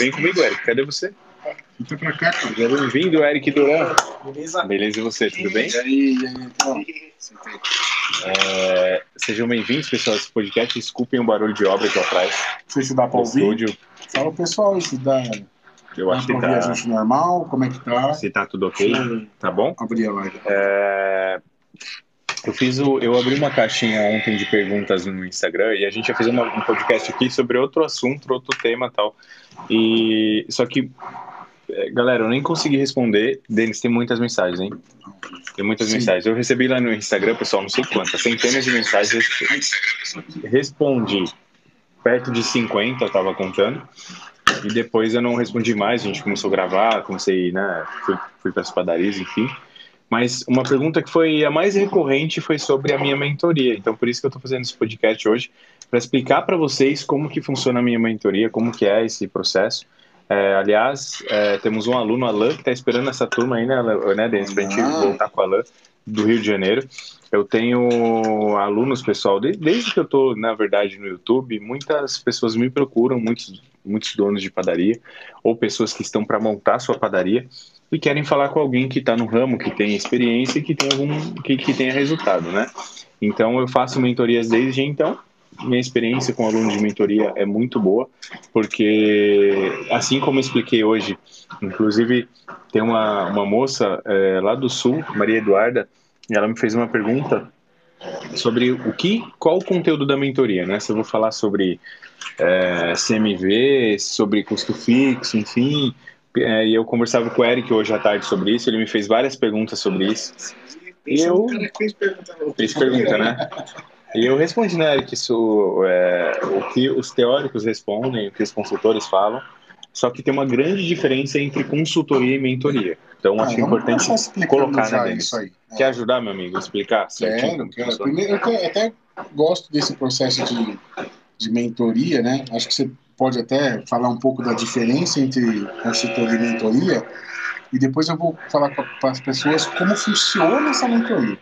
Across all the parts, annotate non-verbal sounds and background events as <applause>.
Vem comigo, Eric. Cadê você? Fica pra cá, cara. Bem-vindo, Eric Duran. Beleza? Beleza, e você? Tudo bem? E aí, e aí, então? É, sejam bem-vindos, pessoal, a esse podcast. Desculpem o barulho de obra aqui atrás Não sei se dá pra ouvir. estúdio. Fala, pessoal, se dá, Eu acho que ouvir a tá, gente normal, como é que tá? se tá tudo ok, tá bom? abrir a live. É, eu fiz o, eu abri uma caixinha ontem de perguntas no Instagram e a gente ia fazer uma- um podcast aqui sobre outro assunto, outro tema e tal. E só que, é, galera, eu nem consegui responder. Deles tem muitas mensagens, hein? Tem muitas Sim. mensagens. Eu recebi lá no Instagram, pessoal, não sei quantas, centenas de mensagens. Respondi perto de 50, eu tava contando. E depois eu não respondi mais, a gente começou a gravar, comecei, né, fui, fui para as padarias, enfim. Mas uma pergunta que foi a mais recorrente foi sobre a minha mentoria. Então, por isso que eu estou fazendo esse podcast hoje, para explicar para vocês como que funciona a minha mentoria, como que é esse processo. É, aliás, é, temos um aluno, Alan, que está esperando essa turma aí, né, né Denis, para a gente Ah. voltar com o Alan, do Rio de Janeiro. Eu tenho alunos, pessoal, de- desde que eu estou, na verdade, no YouTube, muitas pessoas me procuram, muitos, muitos donos de padaria, ou pessoas que estão para montar sua padaria e querem falar com alguém que está no ramo, que tem experiência e que tem algum que, que tenha resultado, né? Então eu faço mentorias desde então. Minha experiência com aluno de mentoria é muito boa, porque assim como eu expliquei hoje, inclusive tem uma, uma moça eh, lá do sul, Maria Eduarda, e ela me fez uma pergunta sobre o que, qual o conteúdo da mentoria, né? Se eu vou falar sobre eh, CMV, sobre custo fixo, enfim, é, e eu conversava com o Eric hoje à tarde sobre isso, ele me fez várias perguntas sobre isso. E eu é que fez pergunta. né? E eu respondi, né, Eric, isso, é, o que os teóricos respondem, o que os consultores falam, só que tem uma grande diferença entre consultoria e mentoria. Então, Ah, acho importante colocar, né, isso aí. Quer ajudar, meu amigo, a explicar certinho Quero, quero. Primeiro, eu até- até gosto desse processo de, de mentoria, né? Acho que você pode até falar um pouco da diferença entre consultoria e mentoria, e depois eu vou falar para as pessoas como funciona essa mentoria.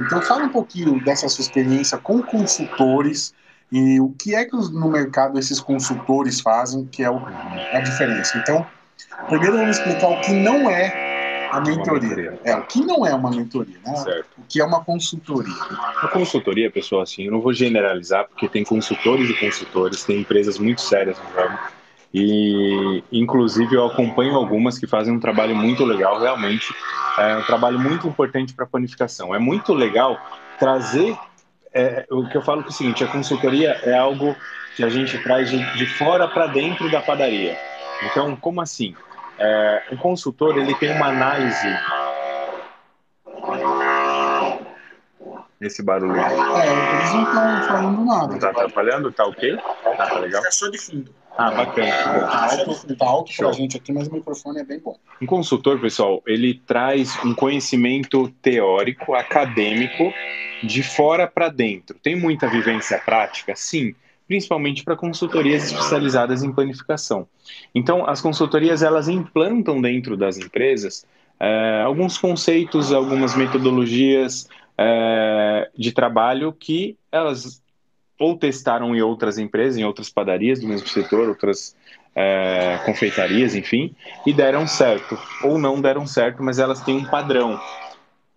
Então, fala um pouquinho dessa sua experiência com consultores e o que é que no mercado esses consultores fazem, que é a diferença. Então, primeiro vamos explicar o que não é a mentoria. mentoria. É, o que não é uma mentoria, né? Certo. O que é uma consultoria. A consultoria, pessoal, assim, eu não vou generalizar, porque tem consultores e consultores, tem empresas muito sérias no ramo, e inclusive eu acompanho algumas que fazem um trabalho muito legal, realmente, é um trabalho muito importante para a panificação. É muito legal trazer, é, o que eu falo é o seguinte, a consultoria é algo que a gente traz de, de fora para dentro da padaria. Então, como assim? É, um consultor, ele tem uma análise... Esse barulho É, eles não estão falando nada. não tá atrapalhando? Tá ok? Tá, tá legal? Fica só de fundo. Ah, bacana. Tá alto, tá alto pra gente aqui, mas o microfone é bem bom. Um consultor, pessoal, ele traz um conhecimento teórico, acadêmico, de fora para dentro. Tem muita vivência prática? Sim, principalmente para consultorias especializadas em planificação. Então, as consultorias elas implantam dentro das empresas eh, alguns conceitos, algumas metodologias eh, de trabalho que elas ou testaram em outras empresas, em outras padarias do mesmo setor, outras eh, confeitarias, enfim, e deram certo, ou não deram certo, mas elas têm um padrão.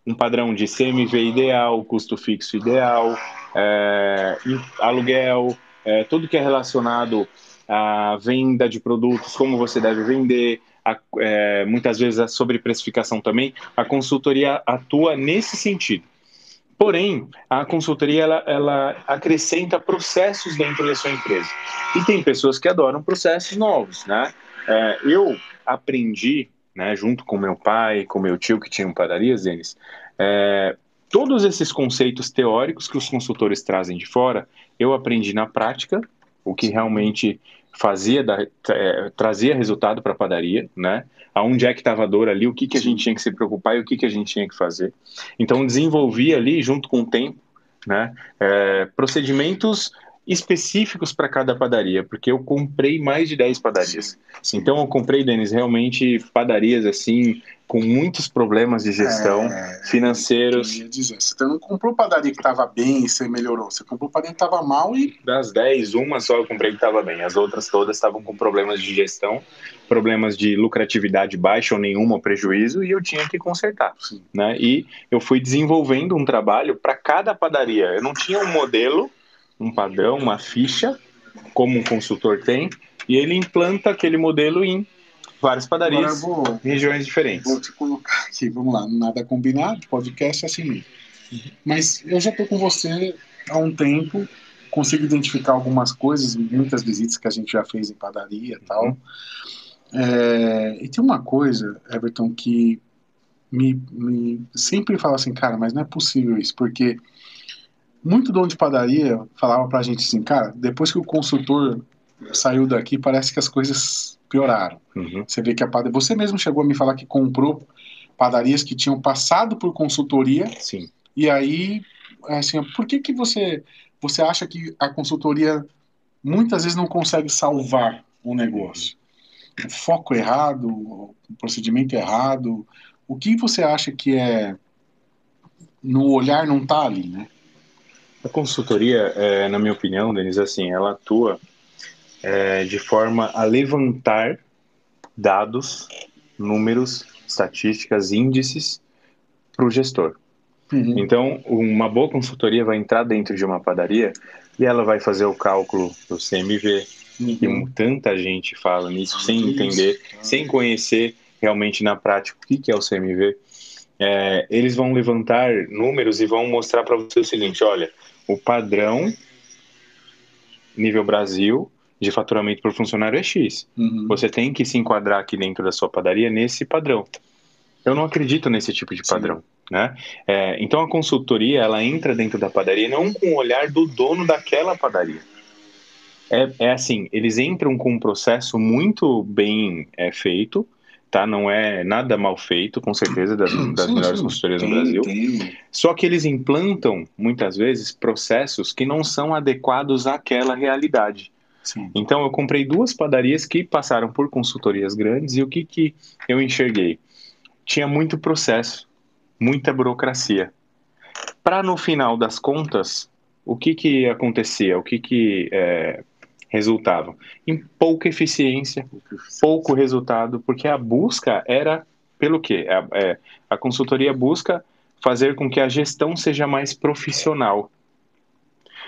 Um padrão de CMV ideal, custo fixo ideal, é, aluguel, é, tudo que é relacionado à venda de produtos, como você deve vender, a, é, muitas vezes a sobreprecificação também. A consultoria atua nesse sentido. Porém, a consultoria ela, ela acrescenta processos dentro da sua empresa. E tem pessoas que adoram processos novos, né? É, eu aprendi, né, junto com meu pai, com meu tio que tinham padarias, Denis, é, todos esses conceitos teóricos que os consultores trazem de fora, eu aprendi na prática, o que realmente fazia da, é, trazia resultado para a padaria, né? Aonde é que estava a dor ali, o que, que a gente tinha que se preocupar e o que, que a gente tinha que fazer. Então, desenvolvi ali, junto com o tempo, né, é, procedimentos específicos para cada padaria, porque eu comprei mais de 10 padarias. Então eu comprei, Denis, realmente padarias assim, com muitos problemas de gestão É, financeiros. Eu ia dizer, você não comprou padaria que estava bem e você melhorou. Você comprou padaria que estava mal e. Das 10, uma só eu comprei que estava bem. As outras todas estavam com problemas de gestão, problemas de lucratividade baixa ou nenhuma, prejuízo, e eu tinha que consertar. Sim. Né? E eu fui desenvolvendo um trabalho para cada padaria. Eu não tinha um modelo, um padrão, uma ficha, como um consultor tem, e ele implanta aquele modelo em várias padarias, vou, regiões diferentes. vou te colocar aqui, vamos lá, nada combinado, podcast é assim mesmo. Mas eu já estou com você há um tempo, consigo identificar algumas coisas, muitas visitas que a gente já fez em padaria e tal. Uhum. É, e tem uma coisa, Everton, que me, me sempre fala assim, cara, mas não é possível isso, porque muito dono de padaria falava pra gente assim, cara, depois que o consultor saiu daqui, parece que as coisas pioraram. Uhum. Você vê que a padaria. Você mesmo chegou a me falar que comprou padarias que tinham passado por consultoria Sim. e aí, assim, por que que você você acha que a consultoria muitas vezes não consegue salvar o negócio? O foco errado, o procedimento errado. O que você acha que é no olhar não tá ali, né? A consultoria, é, na minha opinião, Denise, assim, ela atua é, de forma a levantar dados, números, estatísticas, índices para o gestor. Uhum. Então, uma boa consultoria vai entrar dentro de uma padaria e ela vai fazer o cálculo do CMV, que Uhum. tanta gente fala nisso sem entender, sem conhecer realmente na prática o que que é o CMV. É, eles vão levantar números e vão mostrar para você o seguinte: olha, o padrão nível Brasil de faturamento por funcionário é X. Uhum. Você tem que se enquadrar aqui dentro da sua padaria nesse padrão. Eu não acredito nesse tipo de Sim. padrão, né? É, então a consultoria ela entra dentro da padaria não com o olhar do dono daquela padaria. É, é assim, eles entram com um processo muito bem é, feito, tá? Não é nada mal feito, com certeza das, das Sim, melhores sim. consultorias no Tem- Brasil. tem- Só que eles implantam muitas vezes processos que não são adequados àquela realidade. Sim. Então eu comprei duas padarias que passaram por consultorias grandes e o que, que eu enxerguei? Tinha muito processo, muita burocracia. Para no final das contas, o que, que acontecia? O que, que é, resultava? Em pouca eficiência, pouco resultado, porque a busca era pelo quê? A, é, a consultoria busca fazer com que a gestão seja mais profissional.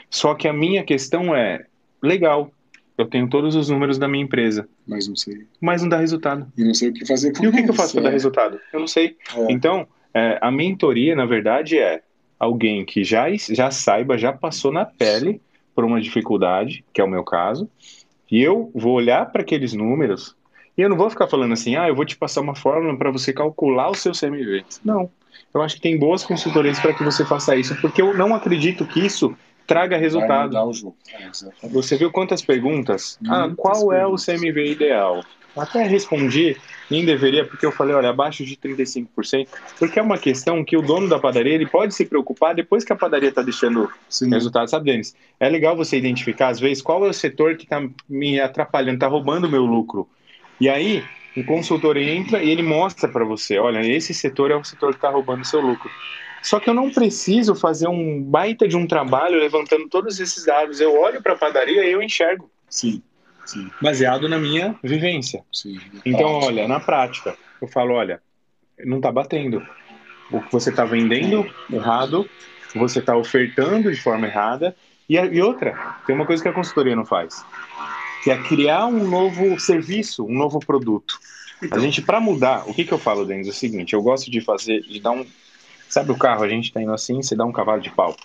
Só que a minha questão é, legal, eu tenho todos os números da minha empresa, Mas não sei. mas não dá resultado. E não sei o que fazer com E o que, que eu faço para dar é. resultado? Eu não sei. É. Então, é, a mentoria, na verdade, é alguém que já, já saiba, já passou na pele por uma dificuldade, que é o meu caso, e eu vou olhar para aqueles números e eu não vou ficar falando assim, ah, eu vou te passar uma fórmula para você calcular o seu CMV. Não. Eu acho que tem boas consultorias para que você faça isso, porque eu não acredito que isso traga resultado. É. Você viu quantas perguntas? Ah, Muitas qual é o perguntas. CMV ideal? Até respondi, nem deveria, porque eu falei, olha, abaixo de 35%, porque é uma questão que o dono da padaria ele pode se preocupar depois que a padaria está deixando Sim. resultado. Sabe, Denis? É legal você identificar, às vezes, qual é o setor que está me atrapalhando, está roubando o meu lucro. E aí, o consultor entra e ele mostra para você, olha, esse setor é o setor que está roubando o seu lucro. Só que eu não preciso fazer um baita de um trabalho levantando todos esses dados. Eu olho para a padaria e eu enxergo, Sim. Sim. baseado na minha vivência. Sim. Então, olha, na prática, eu falo, olha, não está batendo. O que você está vendendo errado, você está ofertando de forma errada. E, a- e outra, tem uma coisa que a consultoria não faz, que é criar um novo serviço, um novo produto. A gente, para mudar, o que, que eu falo, Denis? É o seguinte, eu gosto de fazer, de dar um... Sabe o carro, a gente tá indo assim, você dá um cavalo de pau,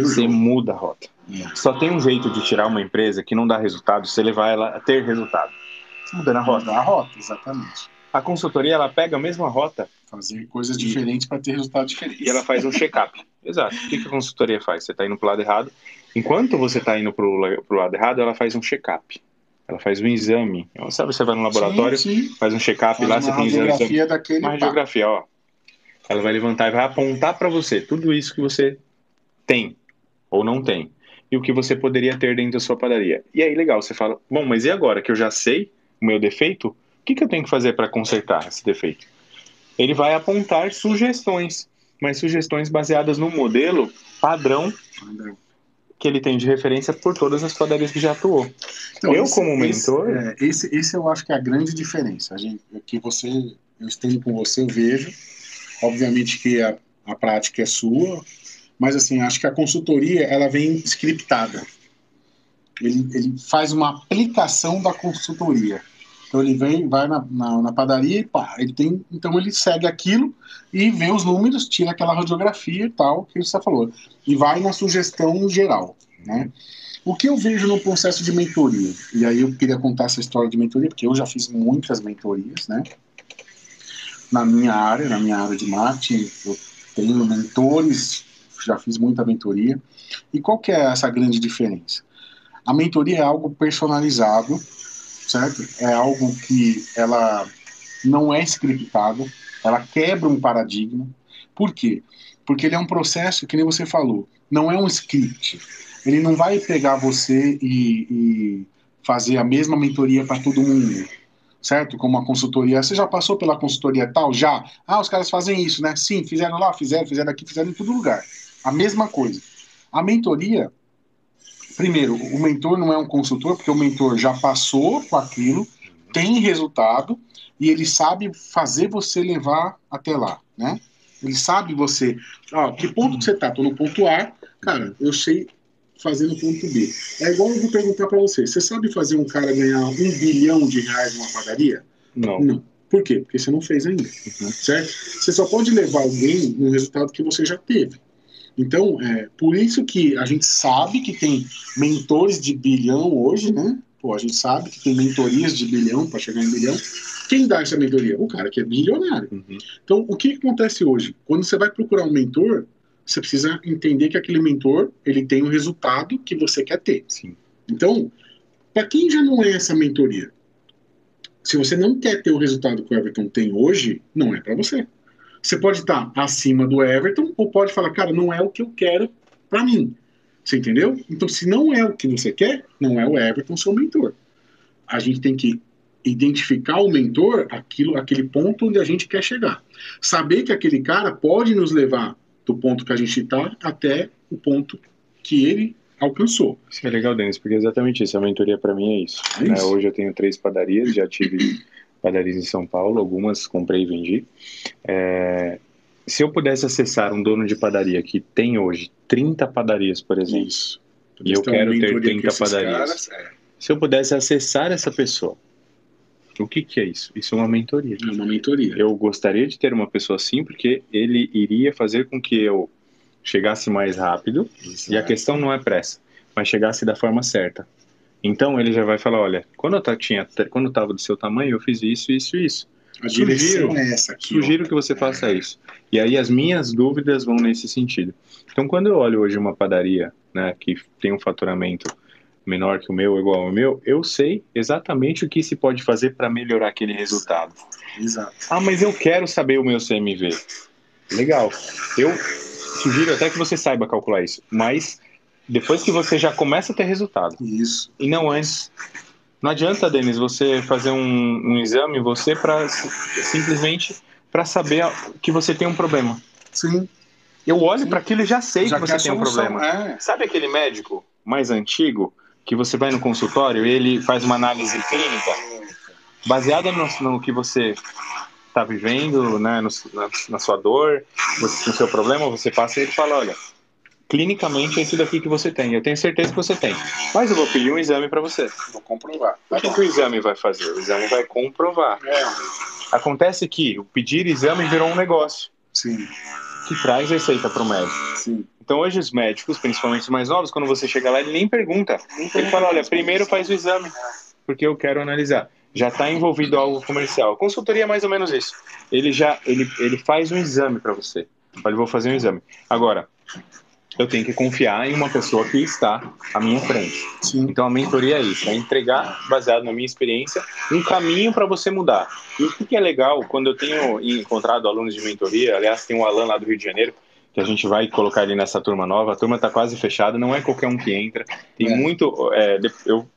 você muda a rota. É. Só tem um jeito de tirar uma empresa que não dá resultado, você levar ela a ter resultado. Mudando a rota. Mudar a rota, exatamente. A consultoria, ela pega a mesma rota Fazer coisas diferentes para ter resultado diferente. e ela faz um check-up. <laughs> Exato. O que que a consultoria faz? Você está indo para o lado errado. Enquanto você está indo para o lado errado, ela faz um check-up. Ela faz um exame. Sabe, você vai no laboratório, Sim, sim. faz um check-up, lá uma você tem exame. radiografia daquele Uma radiografia, ó. Ela vai levantar e vai apontar para você tudo isso que você tem ou não tem. e o que você poderia ter dentro da sua padaria. E aí, legal, você fala, bom, mas e agora que eu já sei o meu defeito, o que, que eu tenho que fazer para consertar esse defeito? Ele vai apontar sugestões, mas sugestões baseadas no modelo padrão que ele tem de referência por todas as padarias que já atuou. Então, eu, esse, como mentor. Esse, é, esse, esse, eu acho que é a grande diferença. A gente, que você, eu estendo com você, eu vejo. Obviamente que a, a prática é sua, mas assim, acho que a consultoria ela vem scriptada. Ele, ele faz uma aplicação da consultoria. Então ele vem, vai na, na, na, padaria e pá, ele tem, então ele segue aquilo e vê os números, tira aquela radiografia e tal que você falou e vai na sugestão geral, né? O que eu vejo no processo de mentoria e aí eu queria contar essa história de mentoria porque eu já fiz muitas mentorias, né? Na minha área, na minha área de marketing, eu tenho mentores, já fiz muita mentoria. E qual que é essa grande diferença? A mentoria é algo personalizado certo? É algo que ela não é scriptado, ela quebra um paradigma. Por quê? Porque ele é um processo, que nem você falou, não é um script. Ele não vai pegar você e, e fazer a mesma mentoria para todo mundo, certo? Como uma consultoria. Você já passou pela consultoria tal? Já. Ah, os caras fazem isso, né? Sim, fizeram lá, fizeram, fizeram aqui, fizeram em todo lugar. A mesma coisa. A mentoria, primeiro, o mentor não é um consultor, porque o mentor já passou com aquilo, tem resultado e ele sabe fazer você levar até lá, né? Ele sabe você, ó, que ponto que você tá? Tô no ponto A, cara, eu sei fazer no ponto B. É igual eu vou perguntar para você, você sabe fazer um cara ganhar um bilhão de reais numa padaria? Não. Não. Por quê? Porque você não fez ainda, uhum. certo? Você só pode levar alguém no resultado que você já teve. Então, é, por isso que a gente sabe que tem mentores de bilhão hoje, né? Pô, a gente sabe que tem mentorias de bilhão para chegar em bilhão. Quem dá essa mentoria? O cara que é bilionário. Uhum. Então, o que acontece hoje? Quando você vai procurar um mentor, você precisa entender que aquele mentor ele tem o resultado que você quer ter. Sim. Então, para quem já não é essa mentoria, se você não quer ter o resultado que o Everton tem hoje, não é para você. Você pode estar acima do Everton ou pode falar, cara, não é o que eu quero para mim. Você entendeu? Então, se não é o que você quer, não é o Everton seu mentor. A gente tem que identificar o mentor, aquilo, aquele ponto onde a gente quer chegar. Saber que aquele cara pode nos levar do ponto que a gente está até o ponto que ele alcançou. Isso é legal, Denis, porque é exatamente isso. A mentoria para mim é isso. É né? isso. Hoje eu tenho três padarias, já tive padarias em São Paulo, algumas comprei e vendi. É, se eu pudesse acessar um dono de padaria que tem hoje 30 padarias, por exemplo, Isso. e eu quero ter 30 padarias, caras, é. se eu pudesse acessar essa pessoa, o que, que é isso? Isso é uma mentoria. É uma mentoria. Eu gostaria de ter uma pessoa assim, porque ele iria fazer com que eu chegasse mais rápido, e a questão não é pressa, mas chegasse da forma certa. Então ele já vai falar, olha, quando eu tinha, quando estava do seu tamanho, eu fiz isso, isso, isso. A sugiro, é essa aqui, sugiro que você faça é. isso. E aí as minhas dúvidas vão nesse sentido. Então quando eu olho hoje uma padaria, né, que tem um faturamento menor que o meu, igual ao meu, eu sei exatamente o que se pode fazer para melhorar aquele resultado. Exato. Ah, mas eu quero saber o meu CMV. Legal. Eu sugiro até que você saiba calcular isso, mas depois que você já começa a ter resultado. Isso. E não antes. Não adianta, Denis, você fazer um, um exame, você para simplesmente para saber que você tem um problema. Sim. Eu olho para aquilo e já sei já que você que tem um problema. É. Sabe aquele médico mais antigo que você vai no consultório e ele faz uma análise clínica baseada no, no que você está vivendo, né, no, na, na, sua dor, no seu problema, você passa e ele fala, olha, clinicamente é isso daqui que você tem. Eu tenho certeza que você tem. Mas eu vou pedir um exame para você. Vou comprovar. O que, que, o exame vai fazer? O exame vai comprovar. É. Acontece que o pedir exame virou um negócio. Sim. Que traz receita para o médico. Sim. Então hoje os médicos, principalmente os mais novos, quando você chega lá, ele nem pergunta. Ele fala, olha, primeiro faz o exame, porque eu quero analisar. Já está envolvido algo comercial. A consultoria é mais ou menos isso. Ele já ele, ele faz um exame para você. Olha, vou fazer um exame. Agora, eu tenho que confiar em uma pessoa que está à minha frente. Sim. Então a mentoria é isso, é entregar, baseado na minha experiência, um caminho para você mudar. E o que é legal, quando eu tenho encontrado alunos de mentoria, aliás, tem um Alan lá do Rio de Janeiro, que a gente vai colocar ali nessa turma nova. A turma está quase fechada, não é qualquer um que entra. Tem É. muito. é, eu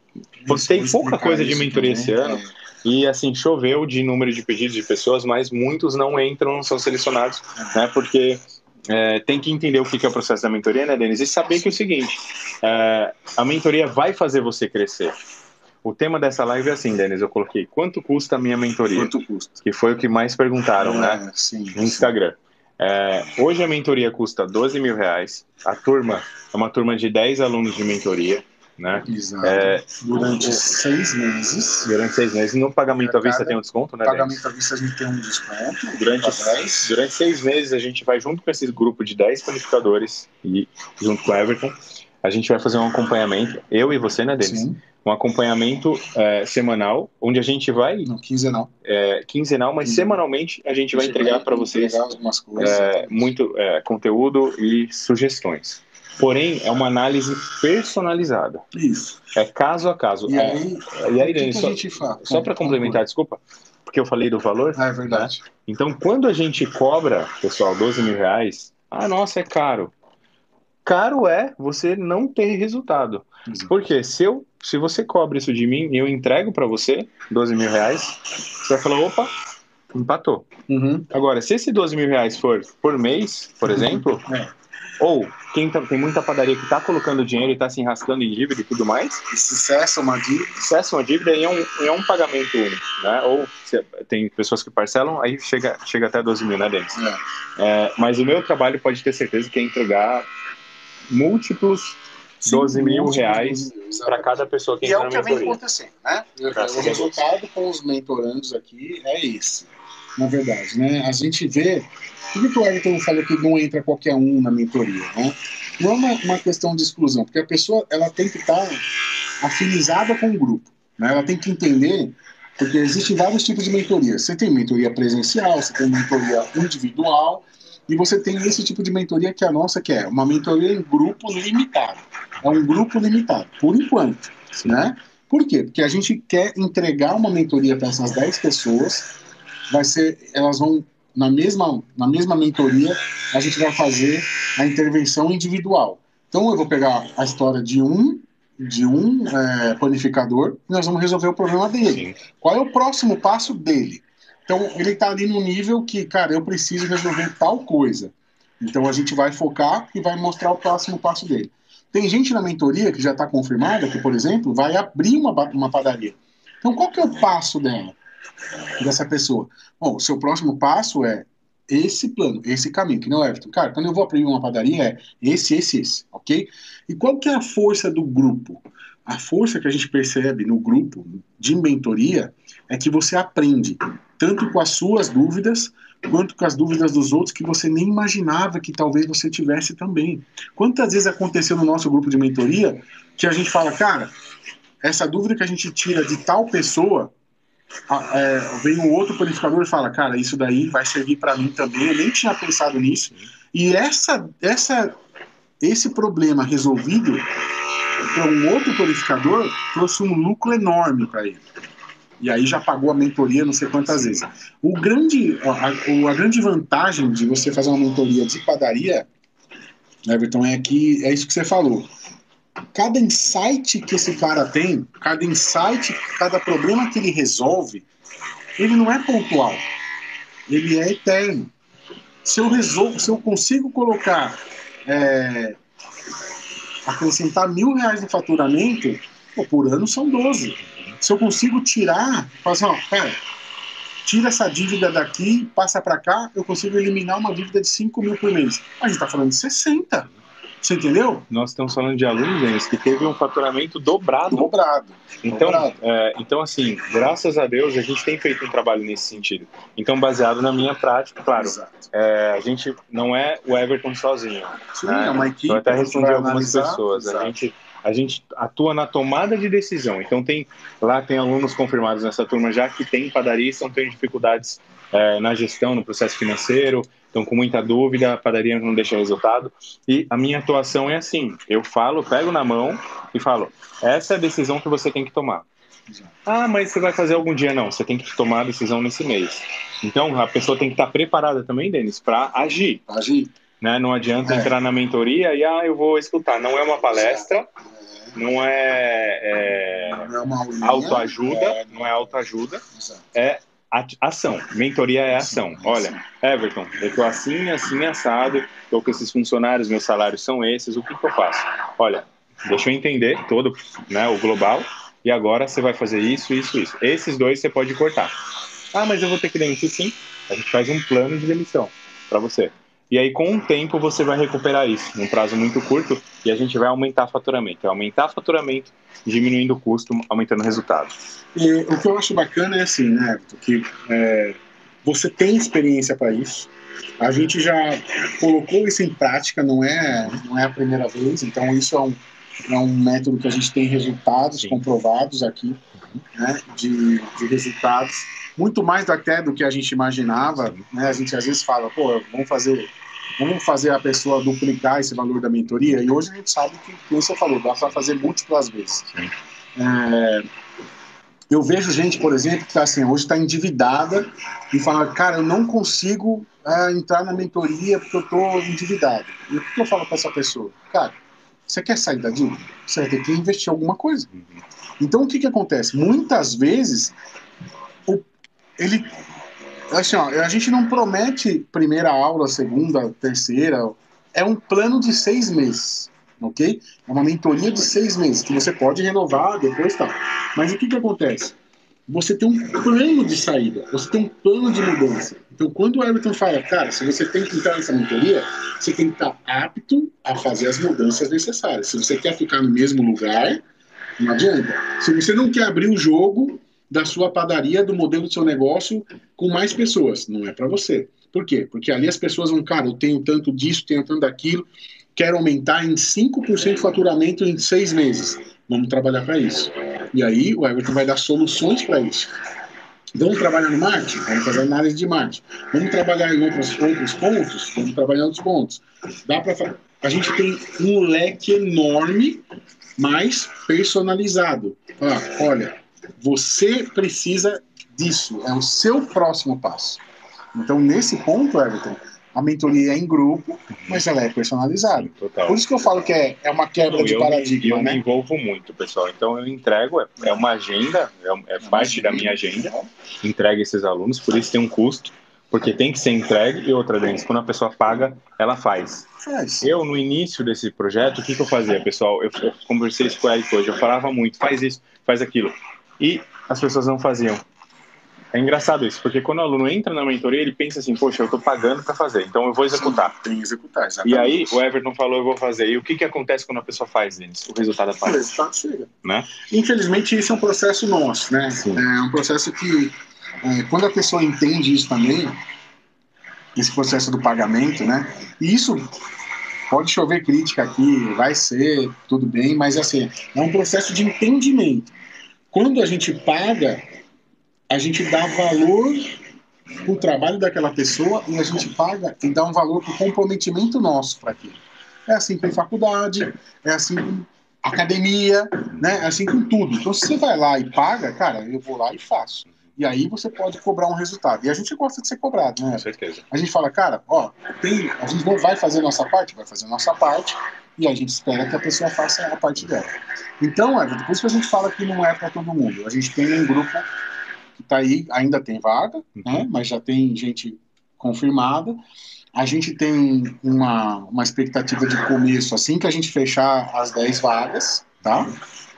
postei pouca coisa de mentoria também. esse ano. É. E assim, choveu de número de pedidos de pessoas, mas muitos não entram, não são selecionados, né? Porque é, tem que entender o que é o processo da mentoria, né, Denis? E saber que é o seguinte: é, a mentoria vai fazer você crescer. O tema dessa live é assim, Denis, eu coloquei quanto custa a minha mentoria? Quanto custa? Que foi o que mais perguntaram, né? É, sim. No Instagram. É, hoje a mentoria custa 12 mil reais. A turma é uma turma de 10 alunos de mentoria, né? Exato. É, Durante seis meses. durante seis meses. No pagamento à vista tem um desconto, né? Pagamento à vista a gente tem um desconto. Durante, pra 10. durante seis meses a gente vai junto com esse grupo de 10 planificadores e junto com o Everton, a gente vai fazer um acompanhamento, eu e você, né, Denis? Sim, Um acompanhamento é, semanal, onde a gente vai, no quinzenal. é, quinzenal, mas Sim. semanalmente a gente vai A gente entregar para vocês coisas. é, muito é, conteúdo e sugestões. Porém, é uma análise personalizada. Isso. É caso a caso. E É, aí, e o aí, que, só, só para complementar, desculpa, porque eu falei do valor. Ah, é verdade. Então, quando a gente cobra, pessoal, 12 mil reais, ah, nossa, é caro. Caro é você não ter resultado. Exato. Porque se, eu, se você cobra isso de mim e eu entrego para você 12 mil reais, você vai falar, opa, empatou. Uhum. Agora, se esse 12 mil reais for por mês, por exemplo, É. ou quem tá- tem muita padaria que está colocando dinheiro e está se enrascando em dívida e tudo mais, E se cessa uma dívida, cessa uma dívida e é um, é um pagamento único, né? Ou se- tem pessoas que parcelam, aí chega, chega até 12 mil, né, Denis? é. É, mas o meu trabalho pode ter certeza que é entregar múltiplos 12 mil reais 12 mil, para cada pessoa que E é entra o na que vem acontecendo, né? O resultado com os mentorandos aqui é esse, na verdade, né? A gente vê, por que o Everton falou que não entra qualquer um na mentoria, né? Não é uma, uma questão de exclusão, porque a pessoa ela tem que estar afinizada com o grupo, né? Ela tem que entender, porque existem vários tipos de mentoria. Você tem mentoria presencial, você tem mentoria individual, e você tem esse tipo de mentoria que é a nossa, que é uma mentoria em grupo limitado. É um grupo limitado, por enquanto, né? Por quê? Porque a gente quer entregar uma mentoria para essas 10 pessoas, vai ser, elas vão na mesma na mesma mentoria, a gente vai fazer a intervenção individual. Então eu vou pegar a história de um de um é, planificador e nós vamos resolver o problema dele. Sim. Qual é o próximo passo dele? Então, ele está ali no nível que, cara, eu preciso resolver tal coisa. Então, a gente vai focar e vai mostrar o próximo passo dele. Tem gente na mentoria que já está confirmada que, por exemplo, vai abrir uma, uma padaria. Então, qual que é o passo dela, dessa pessoa? Bom, o seu próximo passo é esse plano, esse caminho, que não é, Everton. Cara, quando eu vou abrir uma padaria, é esse, esse, esse, ok? E qual que é a força do grupo? A força que a gente percebe no grupo de mentoria é que você aprende tanto com as suas dúvidas quanto com as dúvidas dos outros que você nem imaginava que talvez você tivesse também. Quantas vezes aconteceu no nosso grupo de mentoria que a gente fala, cara, essa dúvida que a gente tira de tal pessoa, é, vem um outro planificador e fala, cara, isso daí vai servir para mim também. Eu nem tinha pensado nisso. E essa, essa, esse problema resolvido para um outro planificador trouxe um lucro enorme para ele. E aí já pagou a mentoria não sei quantas vezes. O grande, a, o- a grande vantagem de você fazer uma mentoria de padaria, Everton, é que é isso que você falou. Cada insight que esse cara tem, cada insight, cada problema que ele resolve, ele não é pontual. Ele é eterno. Se eu resolvo, se eu consigo colocar, é, acrescentar mil reais no faturamento, pô, por ano são 12 se eu consigo tirar, falar assim, ó, pera, tira essa dívida daqui, passa para cá, eu consigo eliminar uma dívida de 5 mil por mês. A gente tá falando de 60. Você entendeu? Nós estamos falando de alunos, Denis, que teve um faturamento dobrado. Dobrado. Então, dobrado. é, então, assim, graças a Deus, a gente tem feito um trabalho nesse sentido. Então, baseado na minha prática, claro, é, a gente não é o Everton sozinho. Sim, né? é uma equipe. Eu até a gente respondi algumas analisar. pessoas. A Exato. gente, a gente atua na tomada de decisão. Então tem lá tem alunos confirmados nessa turma já que tem padaria, estão tendo dificuldades é, na gestão, no processo financeiro, estão com muita dúvida, a padaria não deixa resultado. E a minha atuação é assim: eu falo, pego na mão e falo, essa é a decisão que você tem que tomar. Ah, mas você vai fazer algum dia? Não, você tem que tomar a decisão nesse mês. Então a pessoa tem que estar preparada também, Denis, para agir. Agir. Né? Não adianta é. entrar na mentoria e ah, eu vou escutar. Não é uma palestra, não é, é, não é uma autoajuda, é, não é autoajuda, é ação. Mentoria é ação. Olha, Everton, eu estou assim, assim, assado, estou com esses funcionários, meus salários são esses, o que, que eu faço? Olha, deixa eu entender todo né, o global e agora você vai fazer isso, isso, isso. Esses dois você pode cortar. Ah, mas eu vou ter que demitir sim. A gente faz um plano de demissão para você. E aí, com o tempo, você vai recuperar isso, num prazo muito curto, e a gente vai aumentar faturamento. É aumentar faturamento, diminuindo o custo, aumentando o resultado. E o que eu acho bacana é assim, né, que é, você tem experiência para isso. A gente já colocou isso em prática, não é, não é a primeira vez, então isso é um, é um método que a gente tem resultados Sim. comprovados aqui, né, de, de resultados muito mais até do que a gente imaginava. Né? A gente às vezes fala, pô, vamos fazer, vamos fazer a pessoa duplicar esse valor da mentoria. E hoje a gente sabe que, como você falou, dá para fazer múltiplas vezes. É, eu vejo gente, por exemplo, que está assim, hoje está endividada e fala, cara, eu não consigo é, entrar na mentoria porque eu estou endividado. E o que eu falo para essa pessoa? Cara, você quer sair da dívida? Você vai ter que investir alguma coisa. Então, o que, que acontece? Muitas vezes, ele assim, ó, a gente não promete primeira aula, segunda, terceira. É um plano de seis meses, ok? É uma mentoria de seis meses, que você pode renovar depois, tá? Mas o que que acontece? Você tem um plano de saída, você tem um plano de mudança. Então, quando o Everton fala, cara, se você tem que entrar nessa mentoria, você tem que estar apto a fazer as mudanças necessárias. Se você quer ficar no mesmo lugar, não adianta. Se você não quer abrir o jogo, da sua padaria, do modelo do seu negócio com mais pessoas. Não é para você. Por quê? Porque ali as pessoas vão, cara, eu tenho tanto disso, tenho tanto daquilo, quero aumentar em 5% de faturamento em seis meses. Vamos trabalhar para isso. E aí o Everton vai dar soluções para isso. Vamos trabalhar no marketing? Vamos fazer análise de marketing. Vamos trabalhar em outros, outros pontos? Vamos trabalhar em outros pontos. Dá para A gente tem um leque enorme, mais personalizado. Ah, olha, você precisa disso, é o seu próximo passo. Então, nesse ponto, Everton, a mentoria é em grupo, mas ela é personalizada. Total. Por isso que eu falo que é, é uma quebra Não, de paradigma. Me, eu né? me envolvo muito, pessoal. Então eu entrego, é, é uma agenda, é, é parte da minha agenda, entregue esses alunos, por isso tem um custo, porque tem que ser entregue. E outra, Denis, quando a pessoa paga, ela faz. Eu, no início desse projeto, o que, que eu fazia, pessoal? Eu, eu conversei isso com o Eric hoje, eu falava muito, faz isso, faz aquilo e as pessoas não faziam. É engraçado isso, porque quando o aluno entra na mentoria, ele pensa assim, poxa, eu estou pagando para fazer, então eu vou executar. Sim, tem que executar, exatamente. E aí o Everton falou, eu vou fazer. E o que, que acontece quando a pessoa faz, Denis? O resultado aparece. O resultado chega. Né? Infelizmente, isso é um processo nosso, né? Sim. É um processo que, é, quando a pessoa entende isso também, esse processo do pagamento, né? E isso pode chover crítica aqui, vai ser, tudo bem, mas assim, é um processo de entendimento. Quando a gente paga, a gente dá valor para o trabalho daquela pessoa e a gente paga e dá um valor para o comprometimento nosso para aquilo. É assim com faculdade, é assim com academia, né? É assim com tudo. Então, se você vai lá e paga, cara, eu vou lá e faço. E aí você pode cobrar um resultado. E a gente gosta de ser cobrado, né? Com certeza. A gente fala, cara, ó, tem, a gente não vai fazer a nossa parte, vai fazer a nossa parte, e a gente espera que a pessoa faça a parte dela. Então, Everton, por isso que a gente fala que não é para todo mundo. A gente tem um grupo está aí, ainda tem vaga, uhum. né? mas já tem gente confirmada. A gente tem uma, uma expectativa de começo assim que a gente fechar as 10 vagas, tá?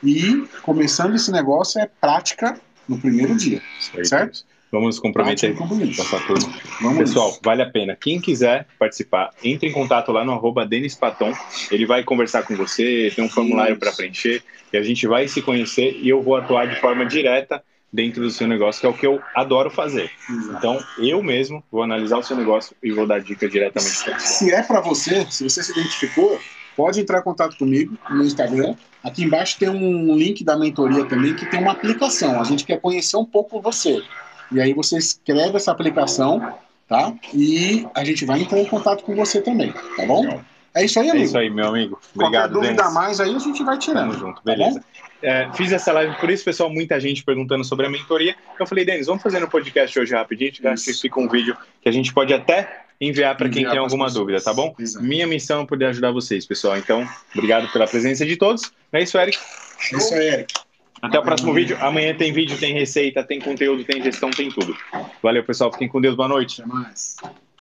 E começando esse negócio é prática no primeiro dia, certo? Vamos nos comprometer com essa turma. Vamos Pessoal, isso. vale a pena. Quem quiser participar, entre em contato lá no arroba Denis Paton. Ele vai conversar com você, tem um formulário para preencher e a gente vai se conhecer e eu vou atuar de forma direta dentro do seu negócio, que é o que eu adoro fazer. Exato. Então, eu mesmo vou analisar o seu negócio e vou dar dica diretamente para você. Se é para você, se você se identificou, pode entrar em contato comigo no Instagram. Aqui embaixo tem um link da mentoria também que tem uma aplicação. A gente quer conhecer um pouco você. E aí você escreve essa aplicação, tá? E a gente vai entrar em contato com você também, tá bom? Legal. É isso aí, é amigo. É isso aí, meu amigo. Obrigado, Qualquer dúvida Denis. mais aí a gente vai tirando. Tamo junto, tá beleza. Tá é, fiz essa live por isso, pessoal, muita gente perguntando sobre a mentoria. Eu falei, Denis, vamos fazer no um podcast hoje rapidinho, a gente fica um vídeo que a gente pode até enviar para quem tem alguma pessoas. dúvida, tá bom? Exato. Minha missão é poder ajudar vocês, pessoal. Então, obrigado pela presença de todos. É isso, Eric? É isso aí, Eric. Até o próximo vídeo. Amanhã tem vídeo, tem receita, tem conteúdo, tem gestão, tem tudo. Valeu, pessoal. Fiquem com Deus. Boa noite. Até mais.